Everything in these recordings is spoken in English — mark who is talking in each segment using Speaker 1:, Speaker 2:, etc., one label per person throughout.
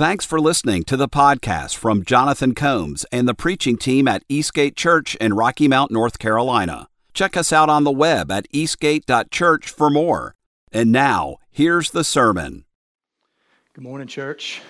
Speaker 1: Thanks for listening to the podcast from Jonathan Combs and the preaching team at Eastgate Church in Rocky Mount, North Carolina. Check us out on the web at eastgate.church for more. And now, here's the sermon.
Speaker 2: Good morning, church.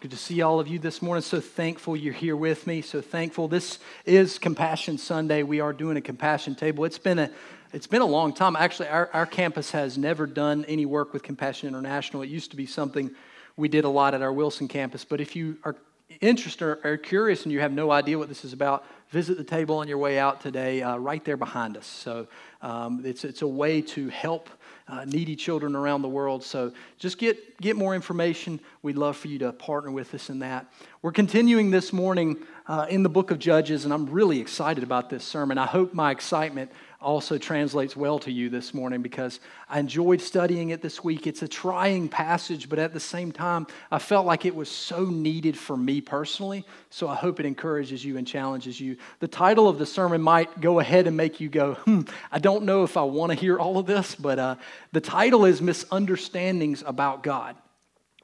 Speaker 2: Good to see all of you this morning. So thankful you're here with me. So thankful. This is Compassion Sunday. We are doing a compassion table. It's been a it's been a long time. Actually, our, our campus has never done any work with Compassion International. It used to be something we did a lot at our Wilson campus. But if you are interested or are curious and you have no idea what this is about, visit the table on your way out today, uh, right there behind us. So um, it's, it's a way to help uh, needy children around the world. So just get, get more information. We'd love for you to partner with us in that. We're continuing this morning uh, in the book of Judges, and I'm really excited about this sermon. I hope my excitement also translates well to you this morning because I enjoyed studying it this week. It's a trying passage, but at the same time, I felt like it was so needed for me personally. So I hope it encourages you and challenges you. The title of the sermon might go ahead and make you go, hmm, I don't know if I want to hear all of this, but uh, the title is Misunderstandings About God.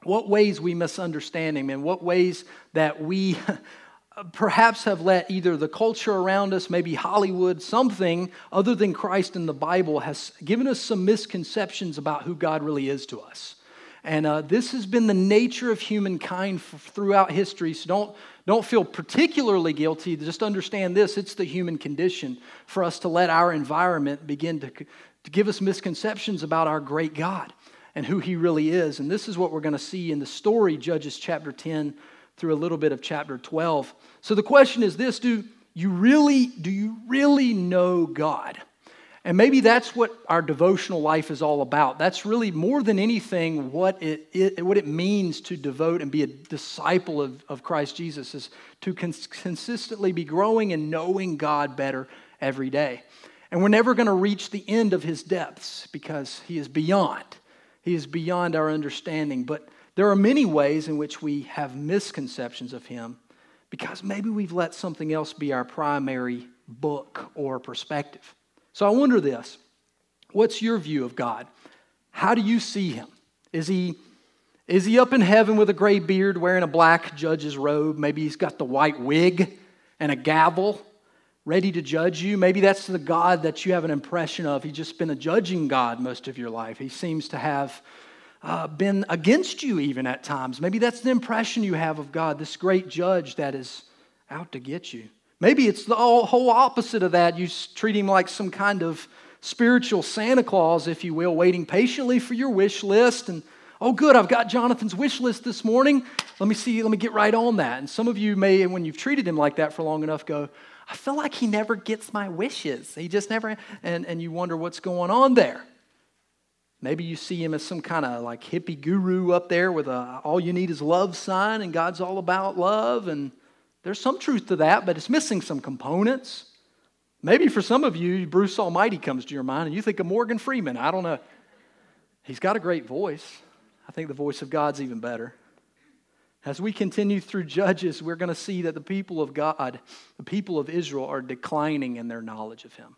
Speaker 2: What ways we misunderstand Him and what ways that we perhaps have let either the culture around us, maybe Hollywood, something other than Christ and the Bible has given us some misconceptions about who God really is to us. And uh, this has been the nature of humankind throughout history. So don't, don't feel particularly guilty. Just understand this it's the human condition for us to let our environment begin to, to give us misconceptions about our great God and who He really is. And this is what we're going to see in the story, Judges chapter 10 through a little bit of chapter 12. So the question is this do you really, do you really know God? And maybe that's what our devotional life is all about. That's really more than anything what it, it what it means to devote and be a disciple of, of Christ Jesus is to cons- consistently be growing and knowing God better every day. And we're never going to reach the end of his depths because he is beyond. He is beyond our understanding. But there are many ways in which we have misconceptions of him because maybe we've let something else be our primary book or perspective. So I wonder this what's your view of God? How do you see him? Is he, is he up in heaven with a gray beard wearing a black judge's robe? Maybe he's got the white wig and a gavel ready to judge you. Maybe that's the God that you have an impression of. He's just been a judging God most of your life. He seems to have uh, been against you even at times. Maybe that's the impression you have of God, this great judge that is out to get you. Maybe it's the whole opposite of that. You treat him like some kind of spiritual Santa Claus, if you will, waiting patiently for your wish list. And, oh, good, I've got Jonathan's wish list this morning. Let me see, let me get right on that. And some of you may, when you've treated him like that for long enough, go, I feel like he never gets my wishes. He just never, and, and you wonder what's going on there. Maybe you see him as some kind of like hippie guru up there with a all you need is love sign and God's all about love. And there's some truth to that, but it's missing some components. Maybe for some of you, Bruce Almighty comes to your mind and you think of Morgan Freeman. I don't know. He's got a great voice. I think the voice of God's even better. As we continue through Judges, we're going to see that the people of God, the people of Israel, are declining in their knowledge of Him.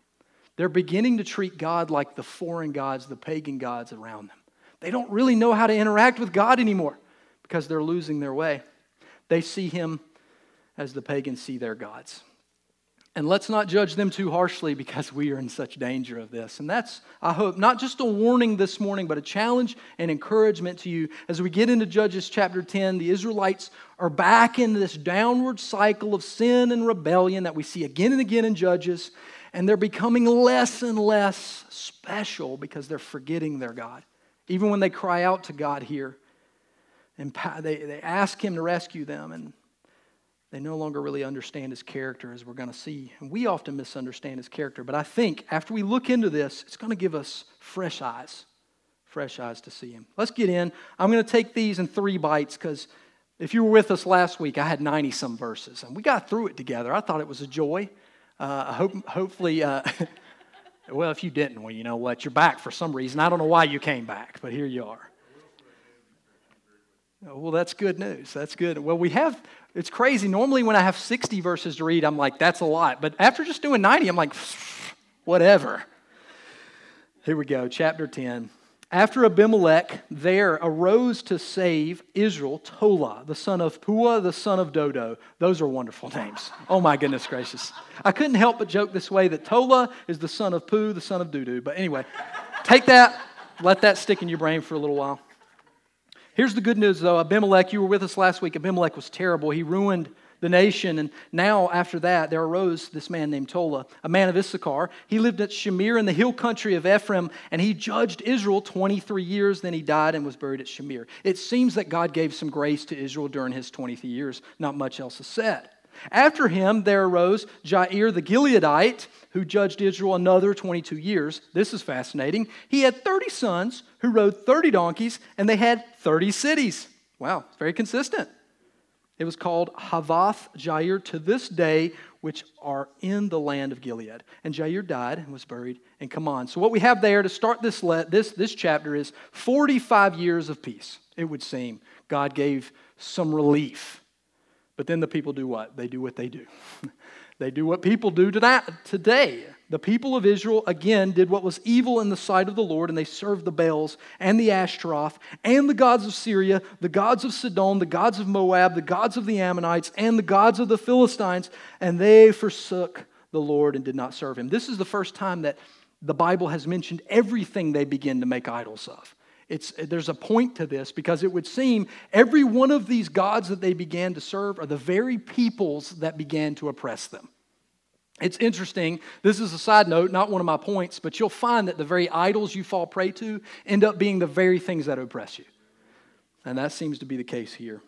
Speaker 2: They're beginning to treat God like the foreign gods, the pagan gods around them. They don't really know how to interact with God anymore because they're losing their way. They see Him as the pagans see their gods. And let's not judge them too harshly because we are in such danger of this. And that's, I hope, not just a warning this morning, but a challenge and encouragement to you. As we get into Judges chapter 10, the Israelites are back in this downward cycle of sin and rebellion that we see again and again in Judges and they're becoming less and less special because they're forgetting their God. Even when they cry out to God here, and they, they ask Him to rescue them, and they no longer really understand His character, as we're going to see. And we often misunderstand His character, but I think after we look into this, it's going to give us fresh eyes, fresh eyes to see Him. Let's get in. I'm going to take these in three bites because if you were with us last week, I had 90 some verses, and we got through it together. I thought it was a joy. Uh, hope, hopefully, uh, well, if you didn't, well, you know what? You're back for some reason. I don't know why you came back, but here you are. Well, that's good news. That's good. Well, we have, it's crazy. Normally, when I have 60 verses to read, I'm like, that's a lot. But after just doing 90, I'm like, whatever. Here we go, chapter 10. After Abimelech there arose to save Israel, Tola, the son of Puah, the son of Dodo. Those are wonderful names. Oh my goodness gracious. I couldn't help but joke this way that Tola is the son of Pu, the son of Dudu. But anyway, take that, let that stick in your brain for a little while. Here's the good news though Abimelech, you were with us last week. Abimelech was terrible. He ruined the nation. And now, after that, there arose this man named Tola, a man of Issachar. He lived at Shamir in the hill country of Ephraim, and he judged Israel 23 years. Then he died and was buried at Shamir. It seems that God gave some grace to Israel during his 23 years. Not much else is said. After him, there arose Jair the Gileadite, who judged Israel another 22 years. This is fascinating. He had 30 sons who rode 30 donkeys, and they had 30 cities. Wow, very consistent. It was called Havoth Jair to this day, which are in the land of Gilead. And Jair died and was buried in Kamon. So, what we have there to start this, this, this chapter is 45 years of peace, it would seem. God gave some relief. But then the people do what? They do what they do. they do what people do today. The people of Israel, again, did what was evil in the sight of the Lord, and they served the Baals and the Ashtaroth and the gods of Syria, the gods of Sidon, the gods of Moab, the gods of the Ammonites, and the gods of the Philistines, and they forsook the Lord and did not serve him. This is the first time that the Bible has mentioned everything they begin to make idols of. It's, there's a point to this because it would seem every one of these gods that they began to serve are the very peoples that began to oppress them. It's interesting. This is a side note, not one of my points, but you'll find that the very idols you fall prey to end up being the very things that oppress you. And that seems to be the case here.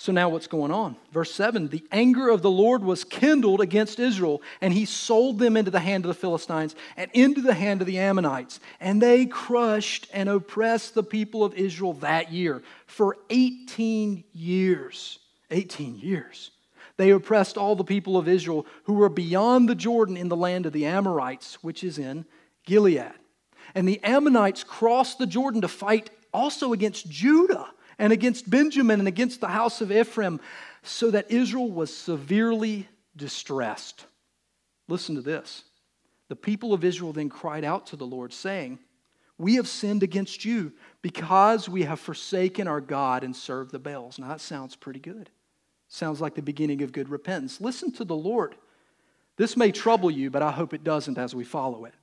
Speaker 2: So now what's going on? Verse 7 The anger of the Lord was kindled against Israel, and he sold them into the hand of the Philistines and into the hand of the Ammonites. And they crushed and oppressed the people of Israel that year for 18 years. 18 years. They oppressed all the people of Israel who were beyond the Jordan in the land of the Amorites, which is in Gilead. And the Ammonites crossed the Jordan to fight also against Judah and against Benjamin and against the house of Ephraim, so that Israel was severely distressed. Listen to this. The people of Israel then cried out to the Lord, saying, We have sinned against you because we have forsaken our God and served the Baals. Now that sounds pretty good. Sounds like the beginning of good repentance. Listen to the Lord. This may trouble you, but I hope it doesn't as we follow it.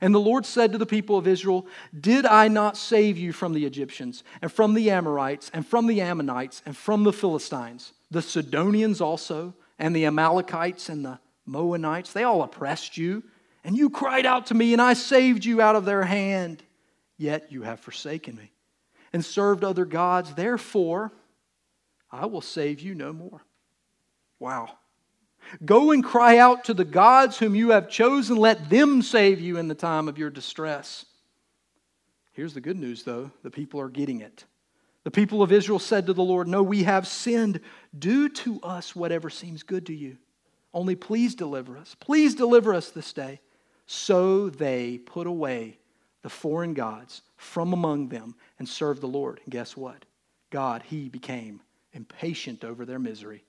Speaker 2: And the Lord said to the people of Israel, Did I not save you from the Egyptians, and from the Amorites, and from the Ammonites, and from the Philistines, the Sidonians also, and the Amalekites, and the Moabites? They all oppressed you, and you cried out to me, and I saved you out of their hand. Yet you have forsaken me, and served other gods. Therefore, I will save you no more. Wow. Go and cry out to the gods whom you have chosen. Let them save you in the time of your distress. Here's the good news, though the people are getting it. The people of Israel said to the Lord, No, we have sinned. Do to us whatever seems good to you. Only please deliver us. Please deliver us this day. So they put away the foreign gods from among them and served the Lord. And guess what? God, He became impatient over their misery.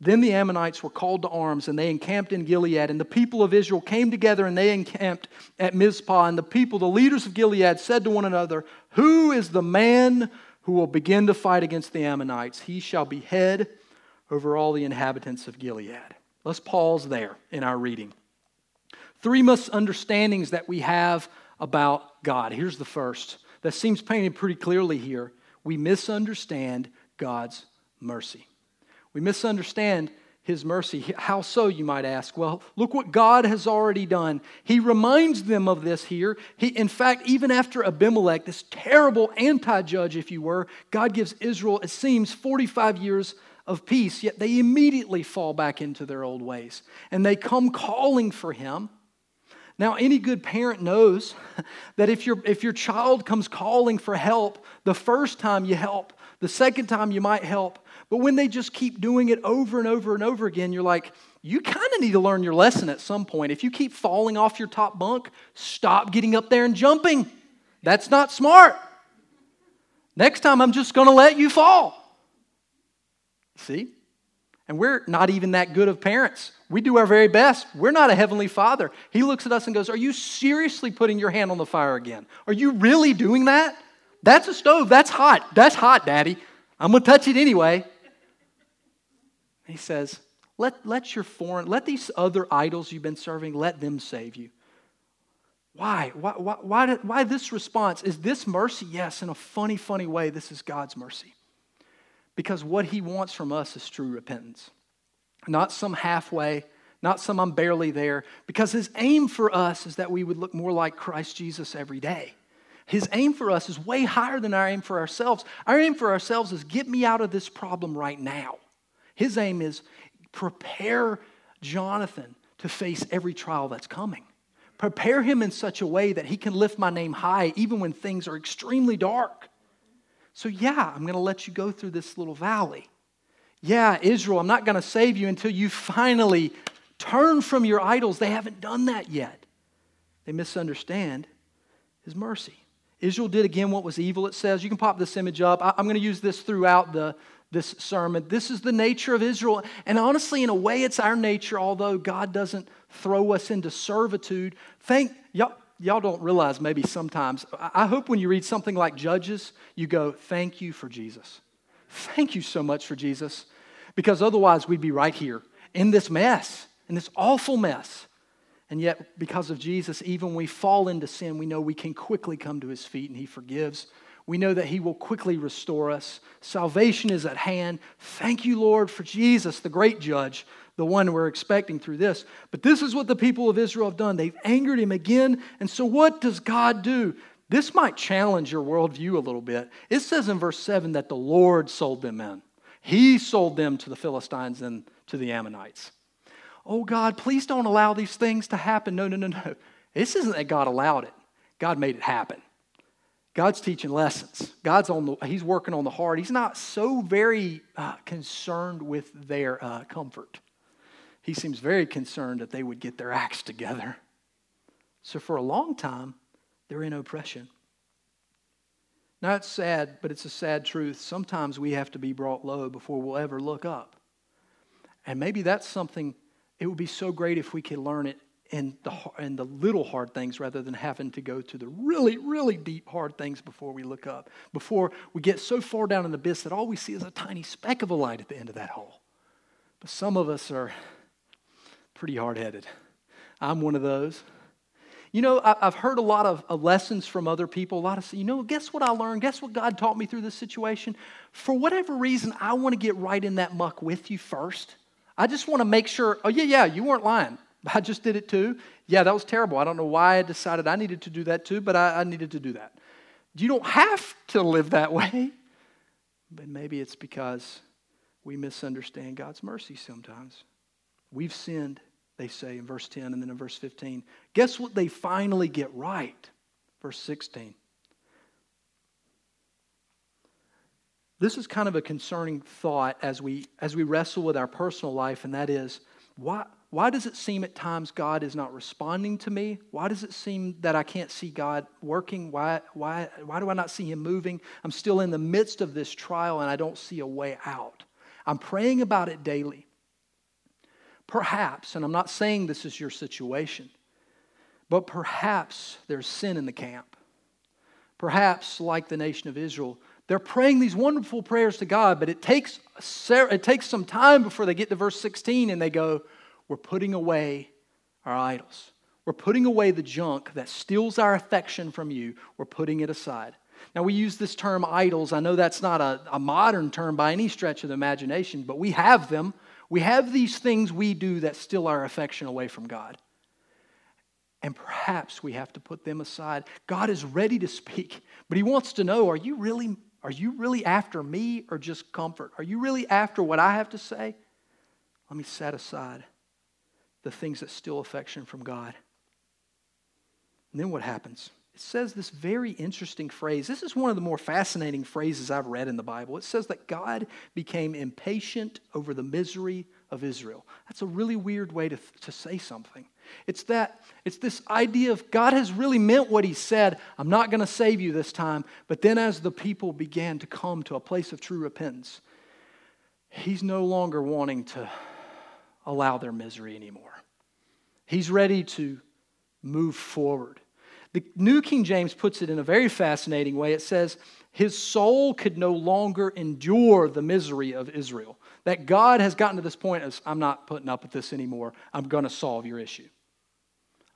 Speaker 2: Then the Ammonites were called to arms, and they encamped in Gilead. And the people of Israel came together, and they encamped at Mizpah. And the people, the leaders of Gilead, said to one another, Who is the man who will begin to fight against the Ammonites? He shall be head over all the inhabitants of Gilead. Let's pause there in our reading. Three misunderstandings that we have about God. Here's the first that seems painted pretty clearly here we misunderstand God's mercy. We misunderstand his mercy. How so, you might ask? Well, look what God has already done. He reminds them of this here. He, in fact, even after Abimelech, this terrible anti judge, if you were, God gives Israel, it seems, 45 years of peace, yet they immediately fall back into their old ways. And they come calling for him. Now, any good parent knows that if, your if your child comes calling for help, the first time you help, the second time you might help, but when they just keep doing it over and over and over again, you're like, you kind of need to learn your lesson at some point. If you keep falling off your top bunk, stop getting up there and jumping. That's not smart. Next time, I'm just going to let you fall. See? And we're not even that good of parents. We do our very best. We're not a heavenly father. He looks at us and goes, Are you seriously putting your hand on the fire again? Are you really doing that? That's a stove. That's hot. That's hot, Daddy. I'm going to touch it anyway. He says, let, let your foreign, let these other idols you've been serving, let them save you. Why? Why, why, why, why this response? Is this mercy? Yes, in a funny, funny way, this is God's mercy. Because what he wants from us is true repentance. Not some halfway, not some I'm barely there. Because his aim for us is that we would look more like Christ Jesus every day. His aim for us is way higher than our aim for ourselves. Our aim for ourselves is get me out of this problem right now. His aim is prepare Jonathan to face every trial that's coming. Prepare him in such a way that he can lift my name high even when things are extremely dark. So, yeah, I'm going to let you go through this little valley. Yeah, Israel, I'm not going to save you until you finally turn from your idols. They haven't done that yet. They misunderstand his mercy. Israel did again what was evil, it says. You can pop this image up. I'm going to use this throughout the, this sermon. This is the nature of Israel. And honestly, in a way, it's our nature, although God doesn't throw us into servitude. Thank y'all y'all don't realize maybe sometimes, I hope when you read something like Judges, you go, Thank you for Jesus. Thank you so much for Jesus. Because otherwise, we'd be right here in this mess, in this awful mess. And yet, because of Jesus, even when we fall into sin, we know we can quickly come to his feet and he forgives. We know that he will quickly restore us. Salvation is at hand. Thank you, Lord, for Jesus, the great judge, the one we're expecting through this. But this is what the people of Israel have done. They've angered him again. And so, what does God do? This might challenge your worldview a little bit. It says in verse 7 that the Lord sold them in, He sold them to the Philistines and to the Ammonites. Oh, God, please don't allow these things to happen. No, no, no, no. This isn't that God allowed it, God made it happen. God's teaching lessons. God's on the, he's working on the heart. He's not so very uh, concerned with their uh, comfort. He seems very concerned that they would get their acts together. So for a long time, they're in oppression. Now it's sad, but it's a sad truth. Sometimes we have to be brought low before we'll ever look up. And maybe that's something, it would be so great if we could learn it in the, in the little hard things rather than having to go to the really, really deep hard things before we look up. Before we get so far down in the abyss that all we see is a tiny speck of a light at the end of that hole. But some of us are pretty hard headed. I'm one of those. You know, I've heard a lot of uh, lessons from other people. A lot of, you know, guess what I learned? Guess what God taught me through this situation? For whatever reason, I want to get right in that muck with you first. I just want to make sure, oh, yeah, yeah, you weren't lying. I just did it too. Yeah, that was terrible. I don't know why I decided I needed to do that too, but I, I needed to do that. You don't have to live that way. But maybe it's because we misunderstand God's mercy sometimes. We've sinned, they say in verse 10 and then in verse 15. Guess what they finally get right? Verse 16. This is kind of a concerning thought as we, as we wrestle with our personal life, and that is why, why does it seem at times God is not responding to me? Why does it seem that I can't see God working? Why, why, why do I not see Him moving? I'm still in the midst of this trial and I don't see a way out. I'm praying about it daily. Perhaps, and I'm not saying this is your situation, but perhaps there's sin in the camp. Perhaps, like the nation of Israel, they're praying these wonderful prayers to God, but it takes, it takes some time before they get to verse 16 and they go, We're putting away our idols. We're putting away the junk that steals our affection from you. We're putting it aside. Now, we use this term idols. I know that's not a, a modern term by any stretch of the imagination, but we have them. We have these things we do that steal our affection away from God. And perhaps we have to put them aside. God is ready to speak, but He wants to know are you really, are you really after me or just comfort? Are you really after what I have to say? Let me set aside the things that steal affection from God. And then what happens? it says this very interesting phrase. This is one of the more fascinating phrases I've read in the Bible. It says that God became impatient over the misery of Israel. That's a really weird way to, to say something. It's that, it's this idea of God has really meant what he said. I'm not going to save you this time. But then as the people began to come to a place of true repentance, he's no longer wanting to allow their misery anymore. He's ready to move forward. The New King James puts it in a very fascinating way. It says, His soul could no longer endure the misery of Israel. That God has gotten to this point as, I'm not putting up with this anymore. I'm going to solve your issue.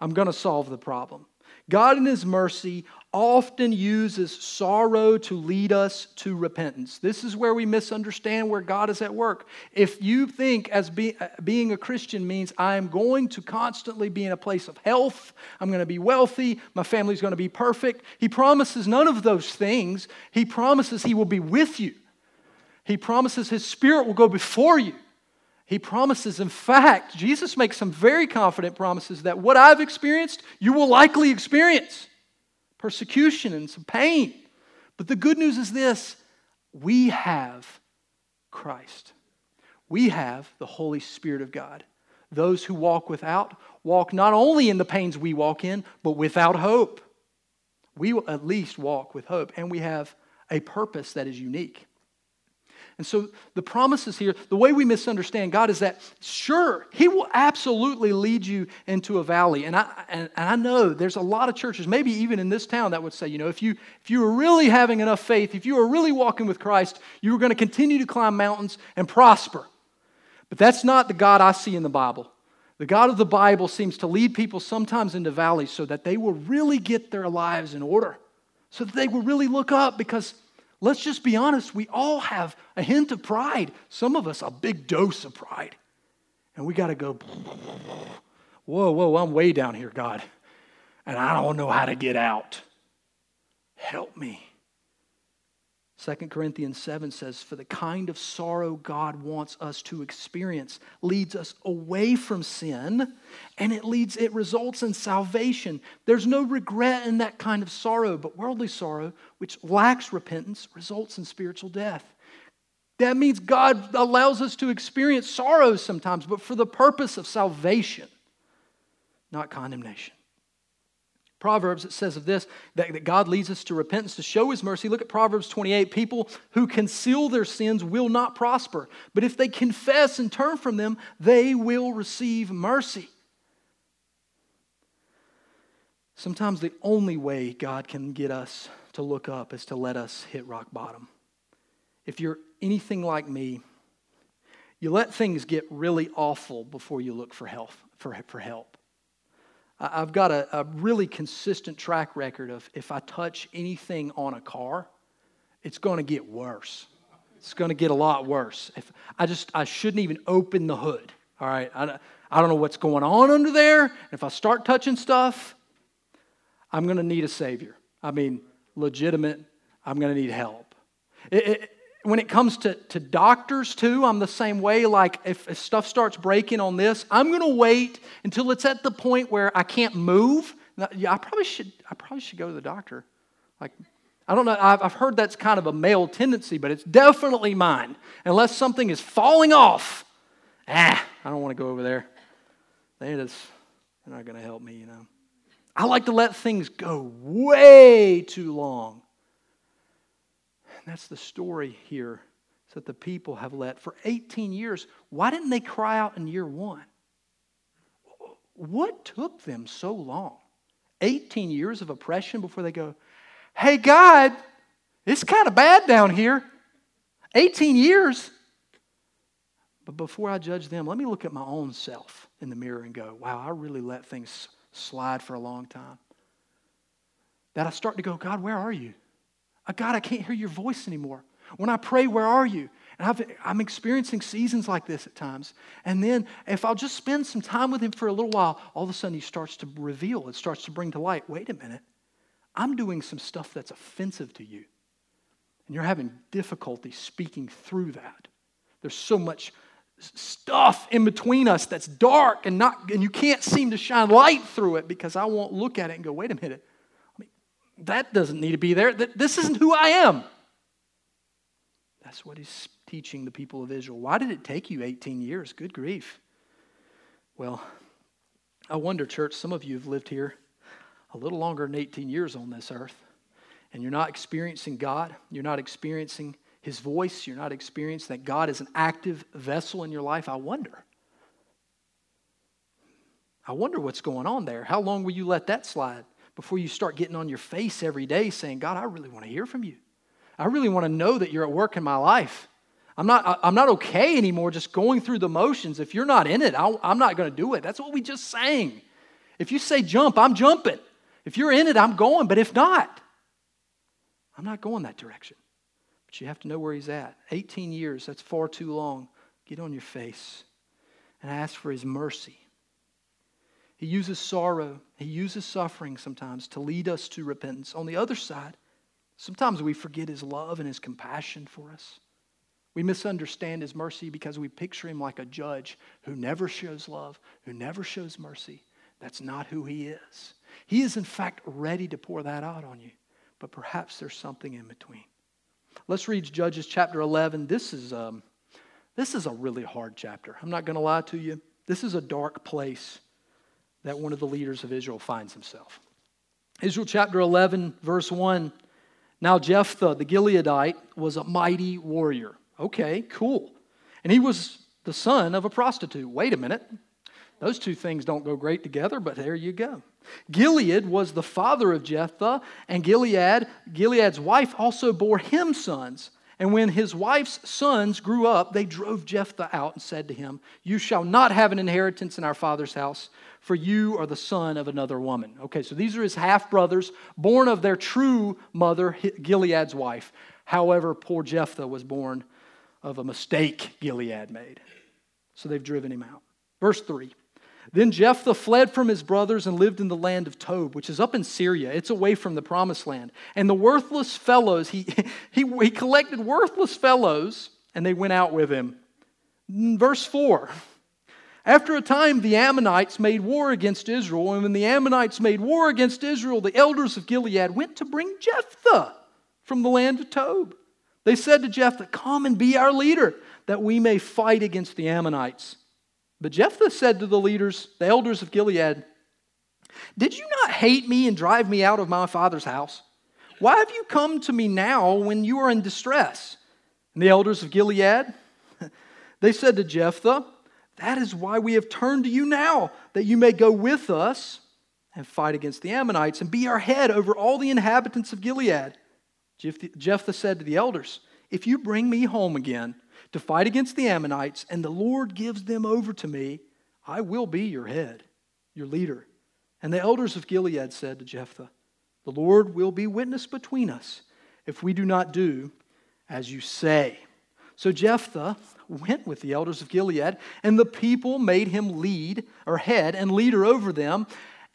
Speaker 2: I'm going to solve the problem. God, in His mercy, often uses sorrow to lead us to repentance. This is where we misunderstand where God is at work. If you think as be, uh, being a Christian means I'm going to constantly be in a place of health, I'm going to be wealthy, my family's going to be perfect, He promises none of those things. He promises He will be with you, He promises His Spirit will go before you. He promises, in fact, Jesus makes some very confident promises that what I've experienced, you will likely experience persecution and some pain. But the good news is this we have Christ. We have the Holy Spirit of God. Those who walk without walk not only in the pains we walk in, but without hope. We will at least walk with hope, and we have a purpose that is unique. And so the promises here, the way we misunderstand God is that, sure, He will absolutely lead you into a valley. And I, and, and, I know there's a lot of churches, maybe even in this town, that would say, you know, if you, if you are really having enough faith, if you are really walking with Christ, you are going to continue to climb mountains and prosper. But that's not the God I see in the Bible. The God of the Bible seems to lead people sometimes into valleys so that they will really get their lives in order, so that they will really look up because let's just be honest, we all have a hint of pride. Some of us, a big dose of pride. And we got to go, whoa, whoa, I'm way down here, God. And I don't know how to get out. Help me. 2 Corinthians 7 says, For the kind of sorrow God wants us to experience leads us away from sin and it leads it results in salvation. There's no regret in that kind of sorrow, but worldly sorrow, which lacks repentance, results in spiritual death. That means God allows us to experience sorrow sometimes, but for the purpose of salvation, not condemnation. Proverbs, it says of this that, that God leads us to repentance to show his mercy. Look at Proverbs 28. People who conceal their sins will not prosper, but if they confess and turn from them, they will receive mercy. Sometimes the only way God can get us to look up is to let us hit rock bottom. If you're anything like me, you let things get really awful before you look for help. For, for help. I've got a, a, really consistent track record of if I touch anything on a car, it's going to get worse. It's going to get a lot worse. If I just I shouldn't even open the hood. All right, I, I don't know what's going on under there. If I start touching stuff, I'm going to need a savior. I mean, legitimate. I'm going to need help. It, it, when it comes to, to doctors too i'm the same way. Like if, if stuff starts breaking on this i'm going to wait until it's at the point where i can't move. Yeah i probably should i probably should go to the doctor. Like i don't know I've, I've heard that's kind of a male tendency but it's definitely mine. Unless something is falling off ah i don't want to go over there. They just they're not going to help me you know. I like to let things go way too long and that's the story here is that the people have let for 18 years. Why didn't they cry out in year one? What took them so long? 18 years of oppression before they go, hey, God, it's kind of bad down here. 18 years. But before I judge them, let me look at my own self in the mirror and go, wow, I really let things slide for a long time. That I start to go, God, where are you? Uh, God, I can't hear your voice anymore. When I pray, where are you? And i am experiencing seasons like this at times. And then if I'll just spend some time with Him for a little while, all of a sudden He starts to reveal, it starts to bring to light wait a minute, I'm doing some stuff that's offensive to you. And you're having difficulty speaking through that. There's so much stuff in between us that's dark and not and you can't seem to shine light through it because I won't look at it and go, wait a minute, that doesn't need to be there. This isn't who I am. That's what he's teaching the people of Israel. Why did it take you 18 years? Good grief. Well, I wonder, church, some of you have lived here a little longer than 18 years on this earth, and you're not experiencing God. You're not experiencing his voice, you're not experiencing that God is an active vessel in your life, I wonder. I wonder what's going on there. How long will you let that slide before you start getting on your face every day saying, God, I really want to hear from you? I really want to know that you're at work in my life. I'm not, I'm not okay anymore just going through the motions. If you're not in it, i am not going to do it. That's what we just sang. If you say jump, I'm jumping. If you're in it, I'm going. But if not, I'm not going that direction. But you have to know where he's at. 18 years, that's far too long. Get on your face and ask for his mercy. He uses sorrow, he uses suffering sometimes to lead us to repentance. On the other side, sometimes we forget his love and his compassion for us. We misunderstand his mercy because we picture him like a judge who never shows love, who never shows mercy. That's not who he is. He is, in fact, ready to pour that out on you, but perhaps there's something in between. Let's read Judges chapter 11. This is, um, this is a really hard chapter. I'm not going to lie to you. This is a dark place that one of the leaders of Israel finds himself. Israel chapter 11, verse 1. Now Jephthah the Gileadite was a mighty warrior. Okay, cool. And he was the son of a prostitute. Wait a minute. Those two things don't go great together, but there you go. Gilead was the father of Jephthah, and Gilead, Gilead's wife also bore him sons. And when his wife's sons grew up, they drove Jephthah out and said to him, You shall not have an inheritance in our father's house, for you are the son of another woman. Okay, so these are his half brothers, born of their true mother, Gilead's wife. However, poor Jephthah was born of a mistake Gilead made. So they've driven him out. Verse 3 then Jephthah fled from his brothers and lived in the land of Tob, which is up in Syria. It's away from the promised land. And the worthless fellows, he, he, he collected worthless fellows, and they went out with him. Verse 4 After a time, the Ammonites made war against Israel. And when the Ammonites made war against Israel, the elders of Gilead went to bring Jephthah from the land of Tob. They said to Jephthah, Come and be our leader, that we may fight against the Ammonites. But Jephthah said to the leaders, the elders of Gilead, Did you not hate me and drive me out of my father's house? Why have you come to me now when you are in distress? And the elders of Gilead, they said to Jephthah, That is why we have turned to you now, that you may go with us and fight against the Ammonites and be our head over all the inhabitants of Gilead. Jephthah said to the elders, If you bring me home again, to fight against the Ammonites, and the Lord gives them over to me, I will be your head, your leader. And the elders of Gilead said to Jephthah, The Lord will be witness between us if we do not do as you say. So Jephthah went with the elders of Gilead, and the people made him lead or head and leader over them.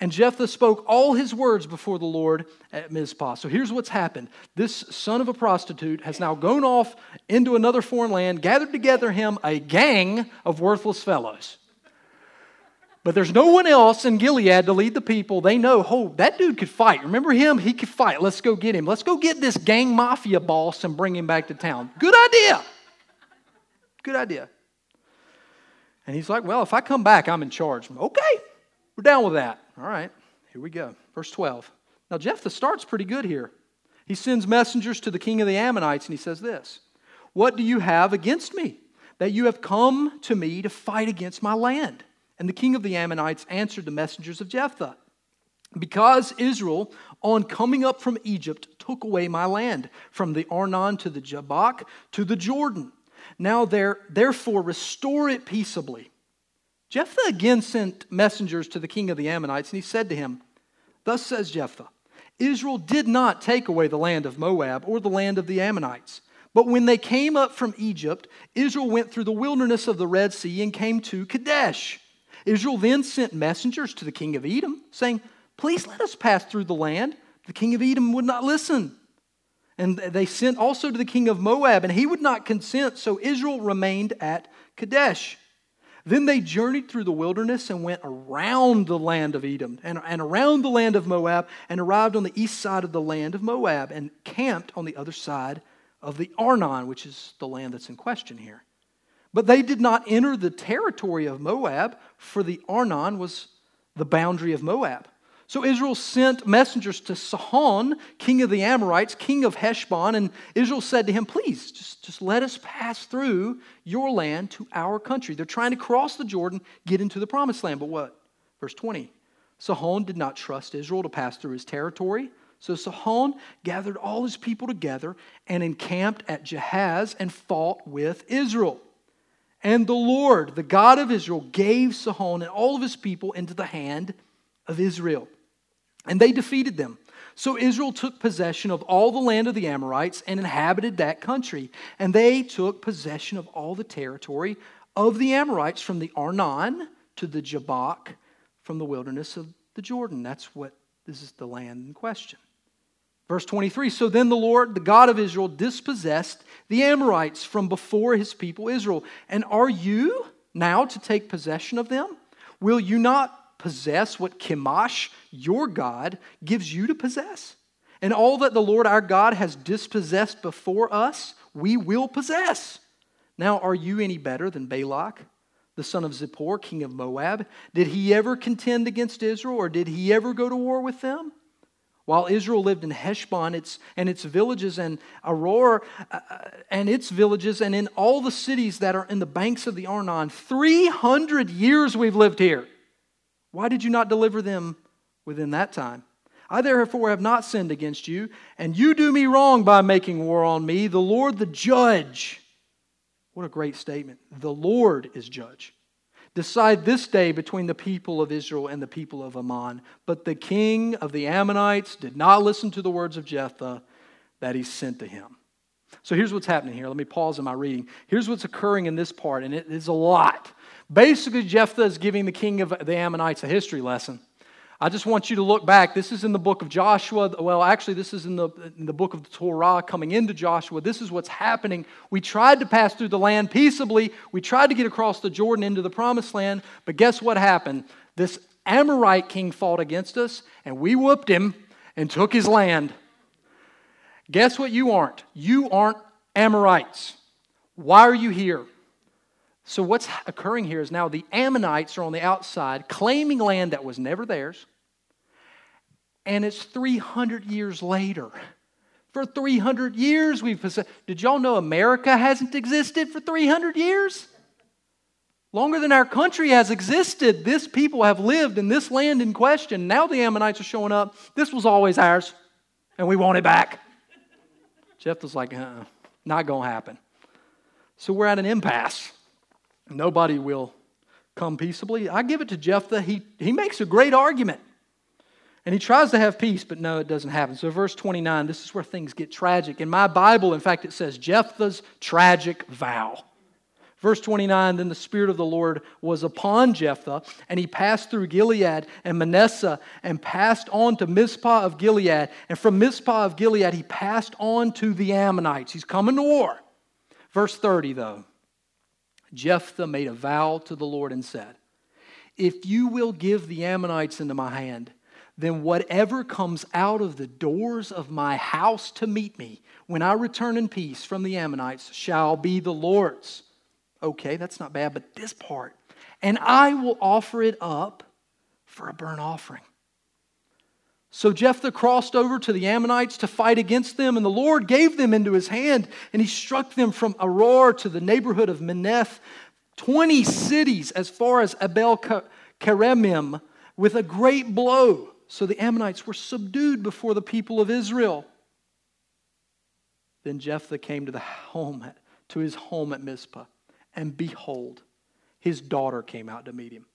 Speaker 2: And Jephthah spoke all his words before the Lord at Mizpah. So here's what's happened. This son of a prostitute has now gone off into another foreign land, gathered together him a gang of worthless fellows. But there's no one else in Gilead to lead the people. They know, oh, that dude could fight. Remember him? He could fight. Let's go get him. Let's go get this gang mafia boss and bring him back to town. Good idea. Good idea. And he's like, well, if I come back, I'm in charge. Okay, we're down with that. All right, here we go. Verse 12. Now, Jephthah starts pretty good here. He sends messengers to the king of the Ammonites and he says this What do you have against me? That you have come to me to fight against my land. And the king of the Ammonites answered the messengers of Jephthah Because Israel, on coming up from Egypt, took away my land, from the Arnon to the Jabbok to the Jordan. Now, there, therefore, restore it peaceably Jephthah again sent messengers to the king of the Ammonites, and he said to him, Thus says Jephthah Israel did not take away the land of Moab or the land of the Ammonites. But when they came up from Egypt, Israel went through the wilderness of the Red Sea and came to Kadesh. Israel then sent messengers to the king of Edom, saying, Please let us pass through the land. The king of Edom would not listen. And they sent also to the king of Moab, and he would not consent, so Israel remained at Kadesh. Then they journeyed through the wilderness and went around the land of Edom and, and around the land of Moab and arrived on the east side of the land of Moab and camped on the other side of the Arnon, which is the land that's in question here. But they did not enter the territory of Moab, for the Arnon was the boundary of Moab. So Israel sent messengers to Sihon, king of the Amorites, king of Heshbon, and Israel said to him, Please, just, just let us pass through your land to our country. They're trying to cross the Jordan, get into the promised land. But what? Verse 20 Sihon did not trust Israel to pass through his territory. So Sihon gathered all his people together and encamped at Jahaz and fought with Israel. And the Lord, the God of Israel, gave Sihon and all of his people into the hand of Israel. And they defeated them. So Israel took possession of all the land of the Amorites and inhabited that country. And they took possession of all the territory of the Amorites from the Arnon to the Jabbok, from the wilderness of the Jordan. That's what this is the land in question. Verse 23 So then the Lord, the God of Israel, dispossessed the Amorites from before his people Israel. And are you now to take possession of them? Will you not possess what Chemosh, your God, gives you to possess. And all that the Lord our God has dispossessed before us, we will possess. Now, are you any better than Balak, the son of Zippor, king of Moab? Did he ever contend against Israel, or did he ever go to war with them? While Israel lived in Heshbon its, and its villages, and Aroer uh, and its villages, and in all the cities that are in the banks of the Arnon, 300 years we've lived here. Why did you not deliver them within that time? I therefore have not sinned against you, and you do me wrong by making war on me, the Lord the judge. What a great statement. The Lord is judge. Decide this day between the people of Israel and the people of Ammon. But the king of the Ammonites did not listen to the words of Jephthah that he sent to him. So here's what's happening here. Let me pause in my reading. Here's what's occurring in this part, and it is a lot. Basically, Jephthah is giving the king of the Ammonites a history lesson. I just want you to look back. This is in the book of Joshua. Well, actually, this is in the, in the book of the Torah coming into Joshua. This is what's happening. We tried to pass through the land peaceably. We tried to get across the Jordan into the promised land. But guess what happened? This Amorite king fought against us, and we whooped him and took his land. Guess what you aren't? You aren't Amorites. Why are you here? So, what's occurring here is now the Ammonites are on the outside claiming land that was never theirs, and it's 300 years later. For 300 years, we've. Did y'all know America hasn't existed for 300 years? Longer than our country has existed, this people have lived in this land in question. Now the Ammonites are showing up. This was always ours, and we want it back. Jephthah's like, uh not going to happen. So we're at an impasse. Nobody will come peaceably. I give it to Jephthah. He, he makes a great argument. And he tries to have peace, but no, it doesn't happen. So, verse 29, this is where things get tragic. In my Bible, in fact, it says Jephthah's tragic vow. Verse 29 Then the Spirit of the Lord was upon Jephthah, and he passed through Gilead and Manasseh, and passed on to Mizpah of Gilead. And from Mizpah of Gilead, he passed on to the Ammonites. He's coming to war. Verse 30, though. Jephthah made a vow to the Lord and said, If you will give the Ammonites into my hand, then whatever comes out of the doors of my house to meet me when I return in peace from the Ammonites shall be the Lord's. Okay, that's not bad, but this part, and I will offer it up for a burnt offering. So Jephthah crossed over to the Ammonites to fight against them, and the Lord gave them into his hand, and he struck them from Aroer to the neighborhood of Minnith, 20 cities as far as Abel Keramim, with a great blow. So the Ammonites were subdued before the people of Israel. Then Jephthah came to the home, to his home at Mizpah, and behold, his daughter came out to meet him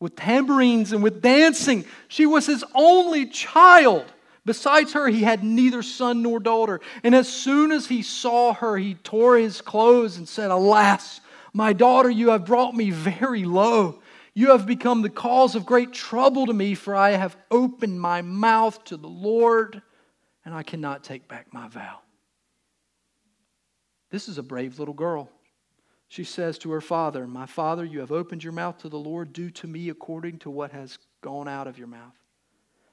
Speaker 2: with tambourines and with dancing. She was his only child. Besides her, he had neither son nor daughter. And as soon as he saw her, he tore his clothes and said, Alas, my daughter, you have brought me very low. You have become the cause of great trouble to me, for I have opened my mouth to the Lord, and I cannot take back my vow. This is a brave little girl she says to her father, My father, you have opened your mouth to the Lord. Do to me according to what has gone out of your mouth.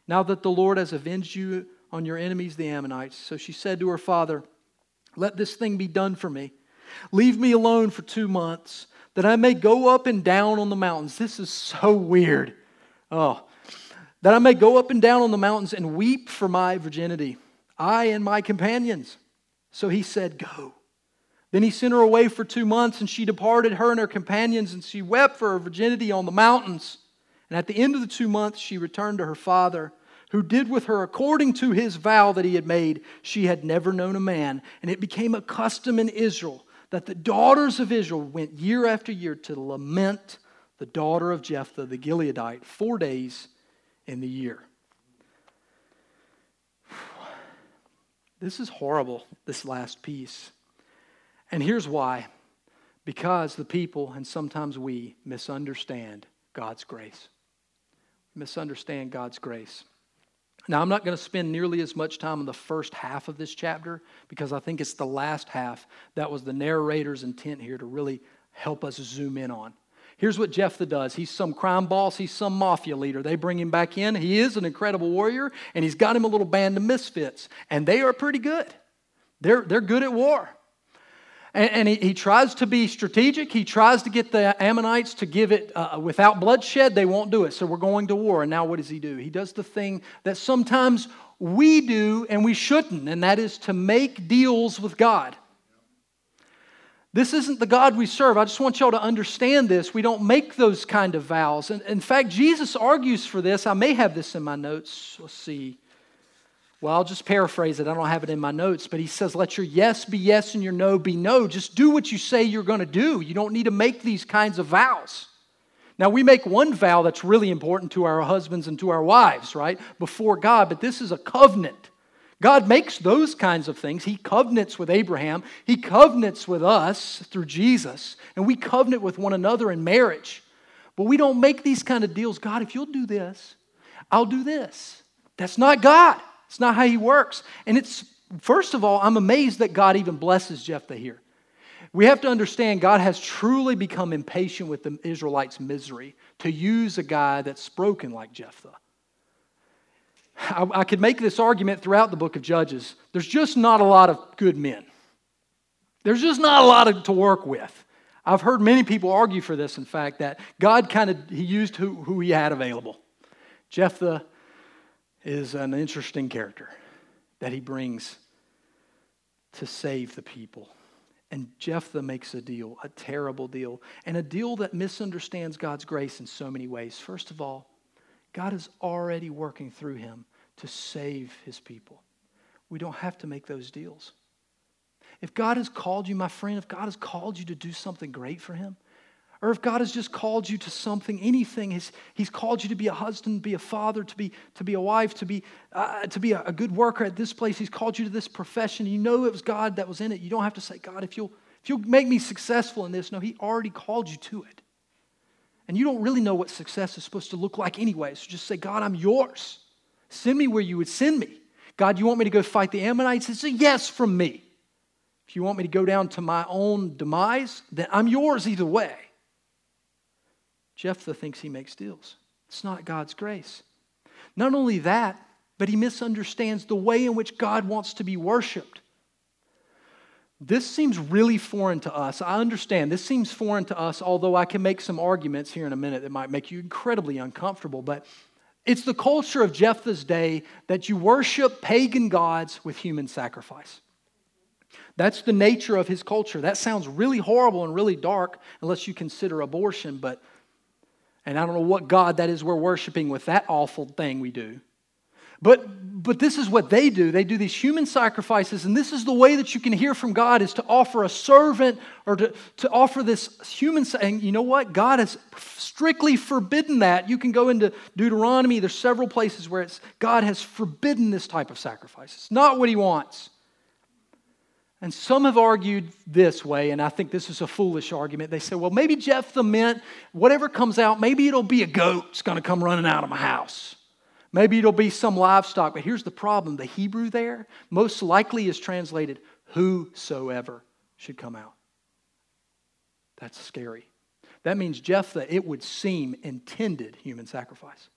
Speaker 2: Now that the Lord has avenged you on your enemies, the Ammonites. So she said to her father, Let this thing be done for me. Leave me alone for two months, that I may go up and down on the mountains. This is so weird. Oh, that I may go up and down on the mountains and weep for my virginity, I and my companions. So he said, Go. Then he sent her away for two months, and she departed, her and her companions, and she wept for her virginity on the mountains. And at the end of the two months, she returned to her father, who did with her according to his vow that he had made. She had never known a man, and it became a custom in Israel that the daughters of Israel went year after year to lament the daughter of Jephthah the Gileadite four days in the year. This is horrible, this last piece. And here's why because the people, and sometimes we, misunderstand God's grace. Misunderstand God's grace. Now, I'm not going to spend nearly as much time on the first half of this chapter because I think it's the last half that was the narrator's intent here to really help us zoom in on. Here's what Jephthah does. He's some crime boss, he's some mafia leader. They bring him back in. He is an incredible warrior, and he's got him a little band of misfits, and they are pretty good. They're, they're good at war. And, and he, he, tries to be strategic. He tries to get the Ammonites to give it uh, without bloodshed. They won't do it. So we're going to war. And now what does he do? He does the thing that sometimes we do and we shouldn't, and that is to make deals with God. This isn't the God we serve. I just want y'all to understand this. We don't make those kind of vows. And in fact, Jesus argues for this. I may have this in my notes. Let's see. Well, I'll just paraphrase it. I don't have it in my notes, but he says, Let your yes be yes and your no be no. Just do what you say you're going to do. You don't need to make these kinds of vows. Now, we make one vow that's really important to our husbands and to our wives, right? Before God, but this is a covenant. God makes those kinds of things. He covenants with Abraham, He covenants with us through Jesus, and we covenant with one another in marriage. But we don't make these kind of deals. God, if you'll do this, I'll do this. That's not God. It's not how he works. And it's, first of all, I'm amazed that God even blesses Jephthah here. We have to understand God has truly become impatient with the Israelites' misery to use a guy that's broken like Jephthah. I, I could make this argument throughout the book of Judges. There's just not a lot of good men. There's just not a lot of, to work with. I've heard many people argue for this, in fact, that God kind of he used who, who he had available. Jephthah is an interesting character that he brings to save the people. And Jephthah makes a deal, a terrible deal, and a deal that misunderstands God's grace in so many ways. First of all, God is already working through him to save his people. We don't have to make those deals. If God has called you, my friend, if God has called you to do something great for him, or if God has just called you to something, anything, he's, he's called you to be a husband, be a father, to be, to be a wife, to be, uh, to be a, a good worker at this place. He's called you to this profession. You know it was God that was in it. You don't have to say, God, if you'll, if you'll make me successful in this. No, He already called you to it. And you don't really know what success is supposed to look like anyway. So just say, God, I'm yours. Send me where you would send me. God, you want me to go fight the Ammonites? It's a yes from me. If you want me to go down to my own demise, then I'm yours either way. Jephthah thinks he makes deals. It's not God's grace. Not only that, but he misunderstands the way in which God wants to be worshiped. This seems really foreign to us. I understand this seems foreign to us, although I can make some arguments here in a minute that might make you incredibly uncomfortable. But it's the culture of Jephthah's day that you worship pagan gods with human sacrifice. That's the nature of his culture. That sounds really horrible and really dark unless you consider abortion, but and I don't know what God that is we're worshiping with that awful thing we do. But, but this is what they do. They do these human sacrifices, and this is the way that you can hear from God is to offer a servant or to, to offer this human. And you know what? God has strictly forbidden that. You can go into Deuteronomy. There's several places where it's God has forbidden this type of sacrifice. It's not what He wants. And some have argued this way, and I think this is a foolish argument. They say, well, maybe Jephthah meant whatever comes out, maybe it'll be a goat that's going to come running out of my house. Maybe it'll be some livestock. But here's the problem the Hebrew there most likely is translated whosoever should come out. That's scary. That means Jephthah, it would seem, intended human sacrifice.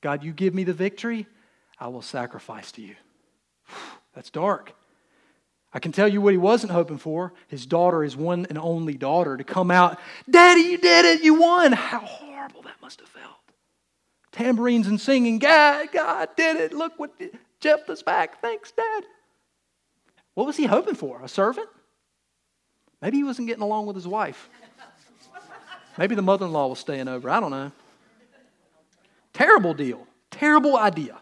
Speaker 2: God, you give me the victory, I will sacrifice to you. That's dark. I can tell you what he wasn't hoping for his daughter, his one and only daughter, to come out, Daddy, you did it, you won. How horrible that must have felt tambourines and singing, God, God did it. Look what Jeff Jephthah's back. Thanks, Dad. What was he hoping for? A servant? Maybe he wasn't getting along with his wife. Maybe the mother in law was staying over. I don't know. Terrible deal. Terrible idea.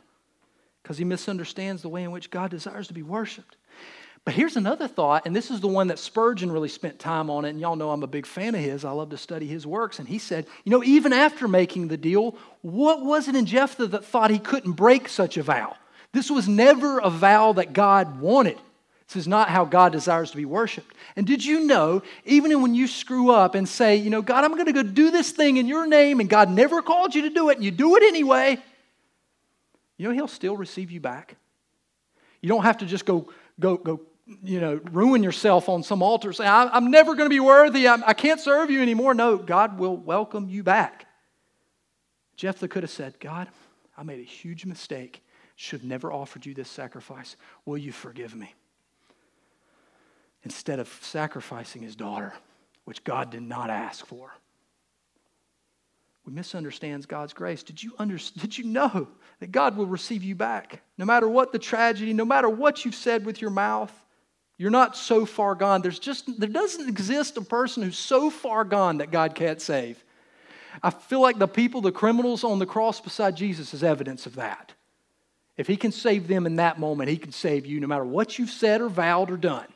Speaker 2: Because he misunderstands the way in which God desires to be worshiped. But here's another thought, and this is the one that Spurgeon really spent time on it, and y'all know I'm a big fan of his. I love to study his works. And he said, you know, even after making the deal, what was it in Jephthah that thought he couldn't break such a vow? This was never a vow that God wanted. This is not how God desires to be worshiped. And did you know, even when you screw up and say, you know, God, I'm going to go do this thing in your name, and God never called you to do it, and you do it anyway, you know, He'll still receive you back. You don't have to just go, go, go, you know, ruin yourself on some altar, say, I'm never going to be worthy, I can't serve you anymore. No, God will welcome you back. Jephthah could have said, God, I made a huge mistake, should never offered you this sacrifice. Will you forgive me? instead of sacrificing his daughter, which God did not ask for. We misunderstand God's grace. Did you, under, did you know that God will receive you back? No matter what the tragedy, no matter what you've said with your mouth, you're not so far gone. There's just, there doesn't exist a person who's so far gone that God can't save. I feel like the people, the criminals on the cross beside Jesus is evidence of that. If he can save them in that moment, he can save you no matter what you've said or vowed or done.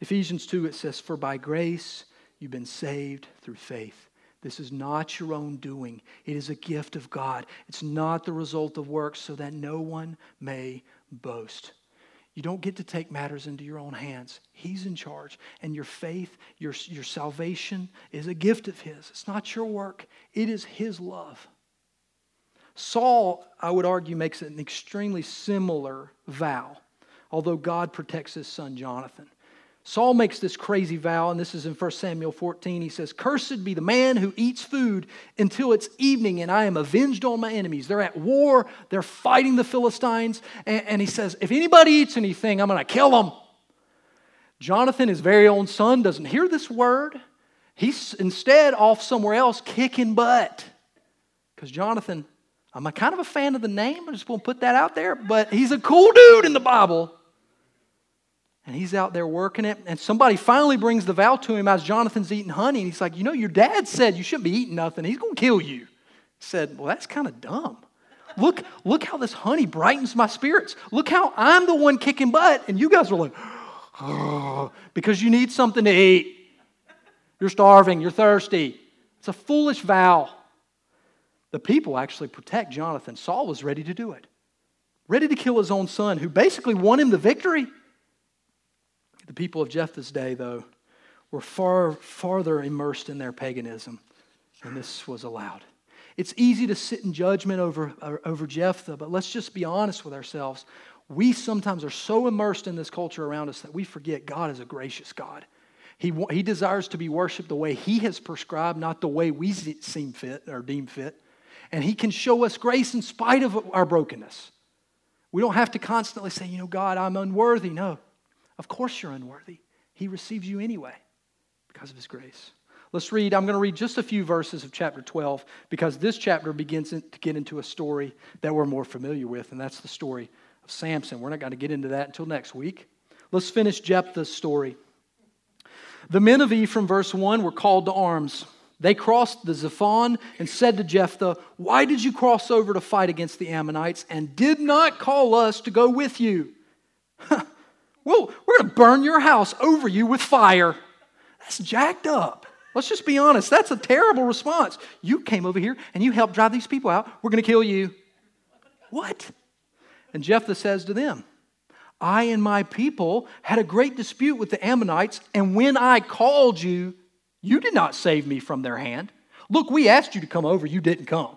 Speaker 2: Ephesians 2, it says, For by grace you've been saved through faith. This is not your own doing, it is a gift of God. It's not the result of works, so that no one may boast. You don't get to take matters into your own hands. He's in charge. And your faith, your, your salvation is a gift of His. It's not your work, it is His love. Saul, I would argue, makes an extremely similar vow, although God protects his son Jonathan. Saul makes this crazy vow, and this is in 1 Samuel 14. He says, Cursed be the man who eats food until it's evening, and I am avenged on my enemies. They're at war, they're fighting the Philistines, and, and he says, If anybody eats anything, I'm going to kill them. Jonathan, his very own son, doesn't hear this word. He's instead off somewhere else kicking butt. Because Jonathan, I'm kind of a fan of the name, I just want to put that out there, but he's a cool dude in the Bible. And he's out there working it. And somebody finally brings the vow to him as Jonathan's eating honey. And he's like, You know, your dad said you shouldn't be eating nothing. He's going to kill you. Said, Well, that's kind of dumb. Look, look how this honey brightens my spirits. Look how I'm the one kicking butt. And you guys are like, oh, because you need something to eat. You're starving. You're thirsty. It's a foolish vow. The people actually protect Jonathan. Saul was ready to do it, ready to kill his own son, who basically won him the victory. The people of Jephthah's day, though, were far farther immersed in their paganism, and this was allowed. It's easy to sit in judgment over, uh, over Jephthah, but let's just be honest with ourselves. We sometimes are so immersed in this culture around us that we forget God is a gracious God. He, he desires to be worshiped the way He has prescribed, not the way we seem fit or deem fit. And He can show us grace in spite of our brokenness. We don't have to constantly say, you know, God, I'm unworthy. No. Of course you're unworthy. He receives you anyway because of his grace. Let's read, I'm going to read just a few verses of chapter 12 because this chapter begins to get into a story that we're more familiar with, and that's the story of Samson. We're not going to get into that until next week. Let's finish Jephthah's story. The men of Ephraim, verse 1, were called to arms. They crossed the Zaphon and said to Jephthah, Why did you cross over to fight against the Ammonites and did not call us to go with you? Well, we're going to burn your house over you with fire. That's jacked up. Let's just be honest. That's a terrible response. You came over here and you helped drive these people out. We're going to kill you. What? And Jephthah says to them, I and my people had a great dispute with the Ammonites, and when I called you, you did not save me from their hand. Look, we asked you to come over, you didn't come.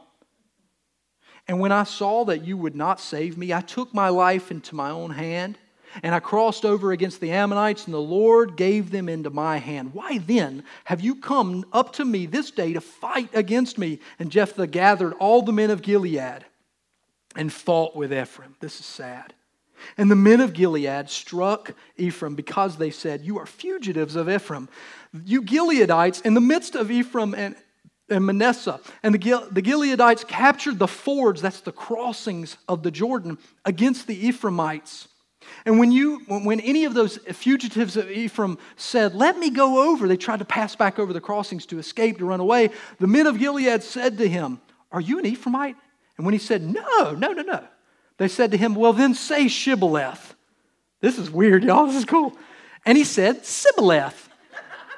Speaker 2: And when I saw that you would not save me, I took my life into my own hand and I crossed over against the Ammonites, and the Lord gave them into my hand. Why then have you come up to me this day to fight against me? And Jephthah gathered all the men of Gilead and fought with Ephraim. This is sad. And the men of Gilead struck Ephraim because they said, You are fugitives of Ephraim. You Gileadites, in the midst of Ephraim and and Manasseh. And the, the Gileadites captured the fords, that's the crossings of the Jordan, against the Ephraimites. And when, you, when any of those fugitives of Ephraim said, Let me go over, they tried to pass back over the crossings to escape, to run away. The men of Gilead said to him, Are you an Ephraimite? And when he said, No, no, no, no, they said to him, Well, then say Shibboleth. This is weird, y'all. This is cool. And he said, Sibboleth.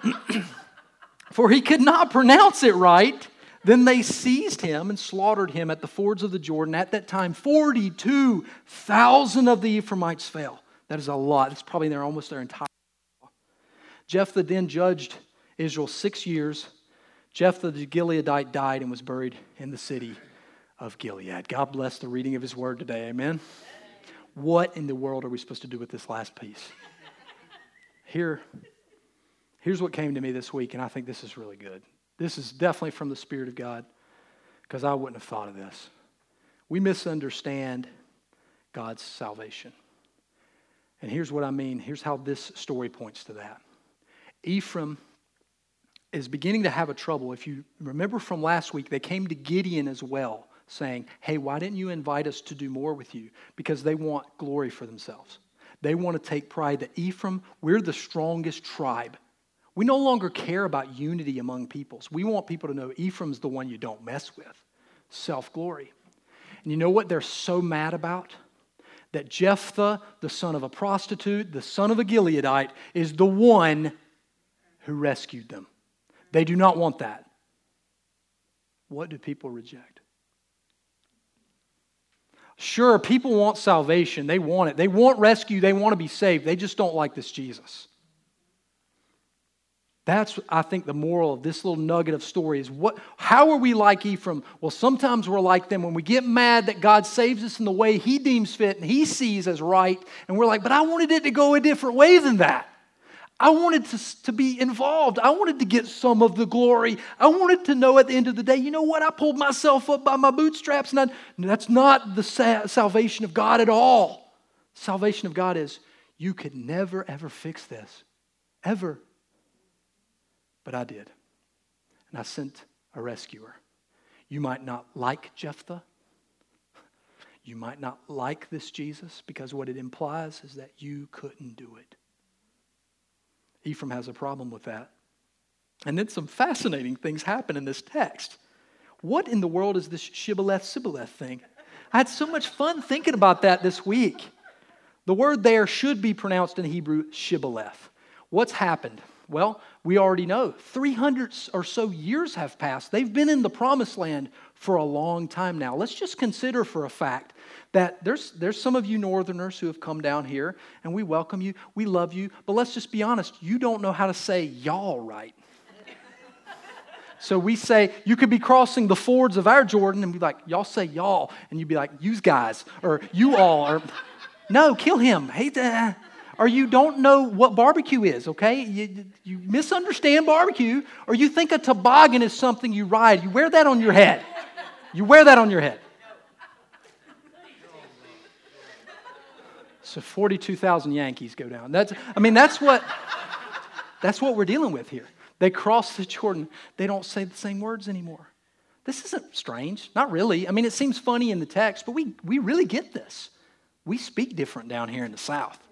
Speaker 2: For he could not pronounce it right. Then they seized him and slaughtered him at the fords of the Jordan. At that time, 42,000 of the Ephraimites fell. That is a lot. It's probably their, almost their entire. Jephthah then judged Israel six years. Jephthah the Gileadite died and was buried in the city of Gilead. God bless the reading of his word today. Amen. What in the world are we supposed to do with this last piece? Here, here's what came to me this week, and I think this is really good. This is definitely from the Spirit of God because I wouldn't have thought of this. We misunderstand God's salvation. And here's what I mean. Here's how this story points to that. Ephraim is beginning to have a trouble. If you remember from last week, they came to Gideon as well, saying, Hey, why didn't you invite us to do more with you? Because they want glory for themselves. They want to take pride that Ephraim, we're the strongest tribe. We no longer care about unity among peoples. We want people to know Ephraim's the one you don't mess with self glory. And you know what they're so mad about? That Jephthah, the son of a prostitute, the son of a Gileadite, is the one who rescued them. They do not want that. What do people reject? Sure, people want salvation. They want it. They want rescue. They want to be saved. They just don't like this Jesus. That's, I think, the moral of this little nugget of story is what, how are we like Ephraim? Well, sometimes we're like them when we get mad that God saves us in the way He deems fit and He sees as right, and we're like, but I wanted it to go a different way than that. I wanted to, to be involved. I wanted to get some of the glory. I wanted to know at the end of the day, you know what? I pulled myself up by my bootstraps, and I, that's not the sa- salvation of God at all. Salvation of God is you could never, ever fix this. Ever. But I did. And I sent a rescuer. You might not like Jephthah. You might not like this Jesus because what it implies is that you couldn't do it. Ephraim has a problem with that. And then some fascinating things happen in this text. What in the world is this shibboleth sibboleth thing? I had so much fun thinking about that this week. The word there should be pronounced in Hebrew shibboleth. What's happened? Well, we already know 300 or so years have passed. They've been in the promised land for a long time now. Let's just consider for a fact that there's, there's some of you northerners who have come down here, and we welcome you, we love you, but let's just be honest, you don't know how to say y'all right. So we say, you could be crossing the fords of our Jordan and be like, y'all say y'all. And you'd be like, you guys, or you all, or no, kill him. Hey, or you don't know what barbecue is, okay? You, you misunderstand barbecue, or you think a toboggan is something you ride. You wear that on your head. You wear that on your head. So 42,000 Yankees go down. That's, I mean, that's what, that's what we're dealing with here. They cross the Jordan. They don't say the same words anymore. This isn't strange. Not really. I mean, it seems funny in the text, but we, we really get this. We speak different down here in the South.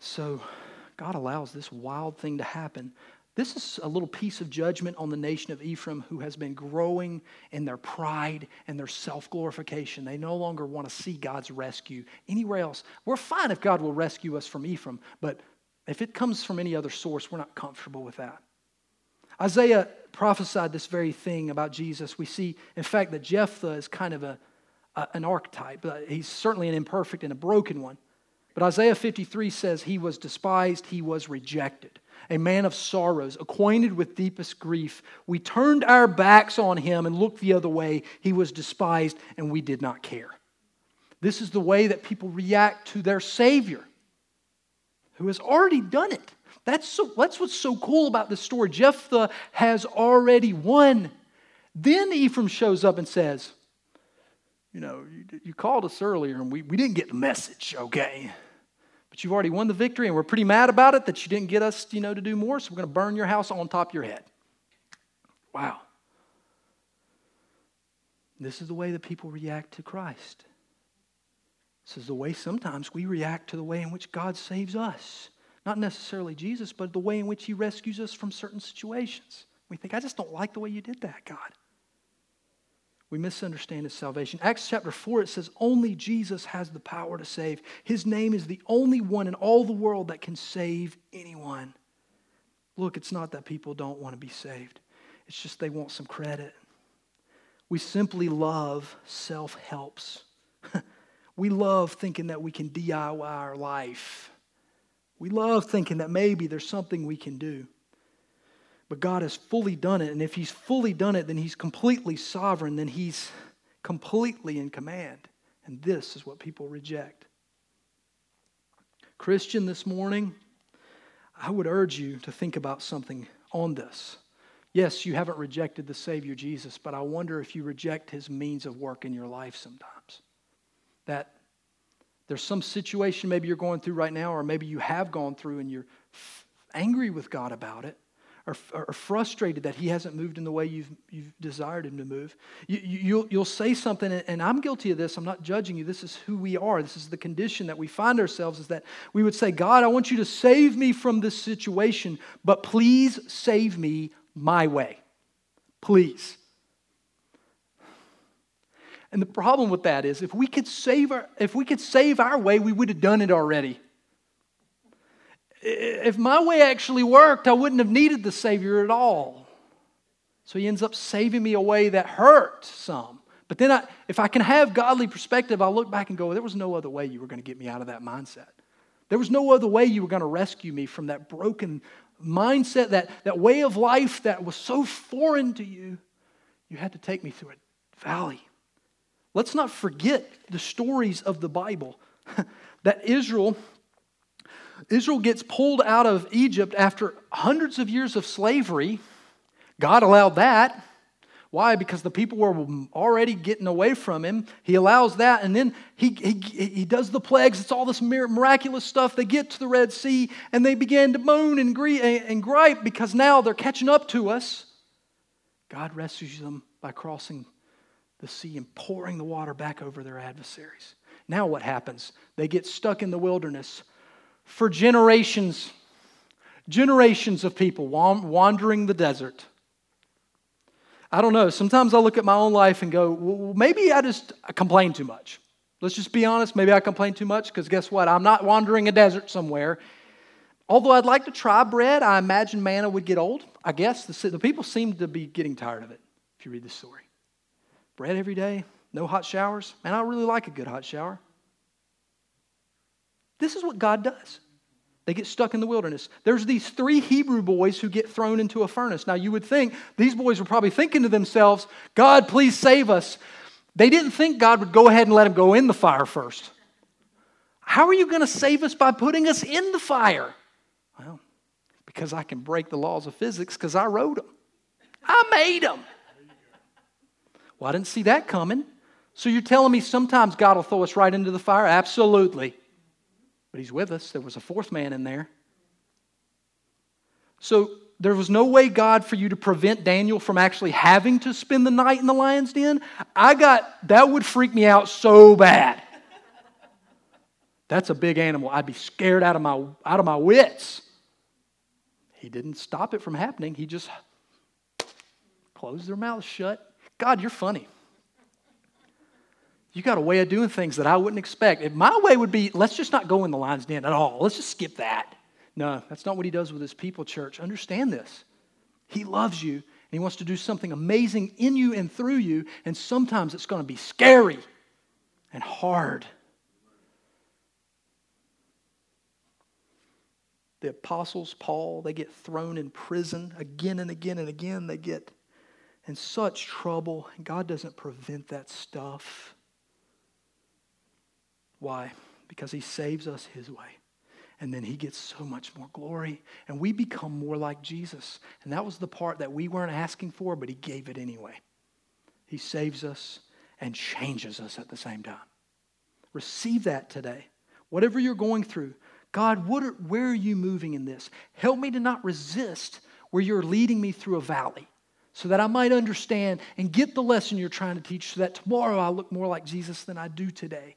Speaker 2: So God allows this wild thing to happen. This is a little piece of judgment on the nation of Ephraim who has been growing in their pride and their self glorification. They no longer want to see God's rescue anywhere else. We're fine if God will rescue us from Ephraim, but if it comes from any other source, we're not comfortable with that. Isaiah prophesied this very thing about Jesus. We see, in fact, that Jephthah is kind of a, a an archetype. Uh, he's certainly an imperfect and a broken one. But Isaiah 53 says, He was despised, He was rejected, a man of sorrows, acquainted with deepest grief. We turned our backs on Him and looked the other way. He was despised, and we did not care. This is the way that people react to their Savior, who has already done it. That's, so, that's what's so cool about this story. Jephthah has already won. Then Ephraim shows up and says, you know, you, you called us earlier and we, we didn't get the message, okay? But you've already won the victory, and we're pretty mad about it that you didn't get us, you know, to do more, so we're going to burn your house on top of your head. Wow. This is the way that people react to Christ. This is the way sometimes we react to the way in which God saves us. Not necessarily Jesus, but the way in which He rescues us from certain situations. We think, I just don't like the way you did that, God. We misunderstand His salvation. Acts chapter 4, it says, Only Jesus has the power to save. His name is the only one in all the world that can save anyone. Look, it's not that people don't want to be saved, it's just they want some credit. We simply love self helps. we love thinking that we can DIY our life. We love thinking that maybe there's something we can do. But God has fully done it. And if He's fully done it, then He's completely sovereign, then He's completely in command. And this is what people reject. Christian, this morning, I would urge you to think about something on this. Yes, you haven't rejected the Savior Jesus, but I wonder if you reject his means of work in your life sometimes. That there's some situation maybe you're going through right now, or maybe you have gone through and you're angry with God about it, or, or, frustrated that he hasn't moved in the way you've, you've desired him to move. You, you'll, you'll say something, and I'm guilty of this. I'm not judging you. This is who we are. This is the condition that we find ourselves, is that we would say, God, I want you to save me from this situation, but please save me my way. Please. And the problem with that is if we could save our, if we could save our way, we would have done it already. If my way actually worked, I wouldn't have needed the Savior at all. So he ends up saving me a way that hurt some. But then, I, if I can have godly perspective, I'll look back and go, there was no other way you were going to get me out of that mindset. There was no other way you were going to rescue me from that broken mindset, that, that way of life that was so foreign to you. You had to take me through a valley. Let's not forget the stories of the Bible that Israel Israel gets pulled out of Egypt after hundreds of years of slavery. God allowed that. Why? Because the people were already getting away from him. He allows that, and then he, he, he does the plagues. It's all this miraculous stuff. They get to the Red Sea, and they begin to moan and, grie- and gripe because now they're catching up to us. God rescues them by crossing the sea and pouring the water back over their adversaries. Now, what happens? They get stuck in the wilderness for generations, generations of people wandering the desert. I don't know. Sometimes I look at my own life and go, well, maybe I just complain too much. Let's just be honest. Maybe I complain too much because guess what? I'm not wandering a desert somewhere. Although I'd like to try bread, I imagine manna would get old. I guess the, the people seem to be getting tired of it if you read the story. Bread every day, no hot showers. Man, I really like a good hot shower. This is what God does. They get stuck in the wilderness. There's these three Hebrew boys who get thrown into a furnace. Now, you would think these boys were probably thinking to themselves, God, please save us. They didn't think God would go ahead and let them go in the fire first. How are you going to save us by putting us in the fire? Well, because I can break the laws of physics because I wrote them. I made them. Well, I didn't see that coming. So you're telling me sometimes God will throw us right into the fire? Absolutely. But he's with us. There was a fourth man in there. So there was no way, God, for you to prevent Daniel from actually having to spend the night in the lion's den. I got, that would freak me out so bad. That's a big animal. I'd be scared out of my, out of my wits. He didn't stop it from happening. He just closed their mouths shut. God, you're funny. You got a way of doing things that I wouldn't expect. If my way would be, let's just not go in the lion's den at all. Let's just skip that. No, that's not what he does with his people, church. Understand this. He loves you, and he wants to do something amazing in you and through you, and sometimes it's going to be scary and hard. The apostles, Paul, they get thrown in prison again and again and again. They get in such trouble, and God doesn't prevent that stuff. Why? Because he saves us his way. And then he gets so much more glory. And we become more like Jesus. And that was the part that we weren't asking for, but he gave it anyway. He saves us and changes us at the same time. Receive that today. Whatever you're going through, God, what are, where are you moving in this? Help me to not resist where you're leading me through a valley so that I might understand and get the lesson you're trying to teach so that tomorrow I look more like Jesus than I do today.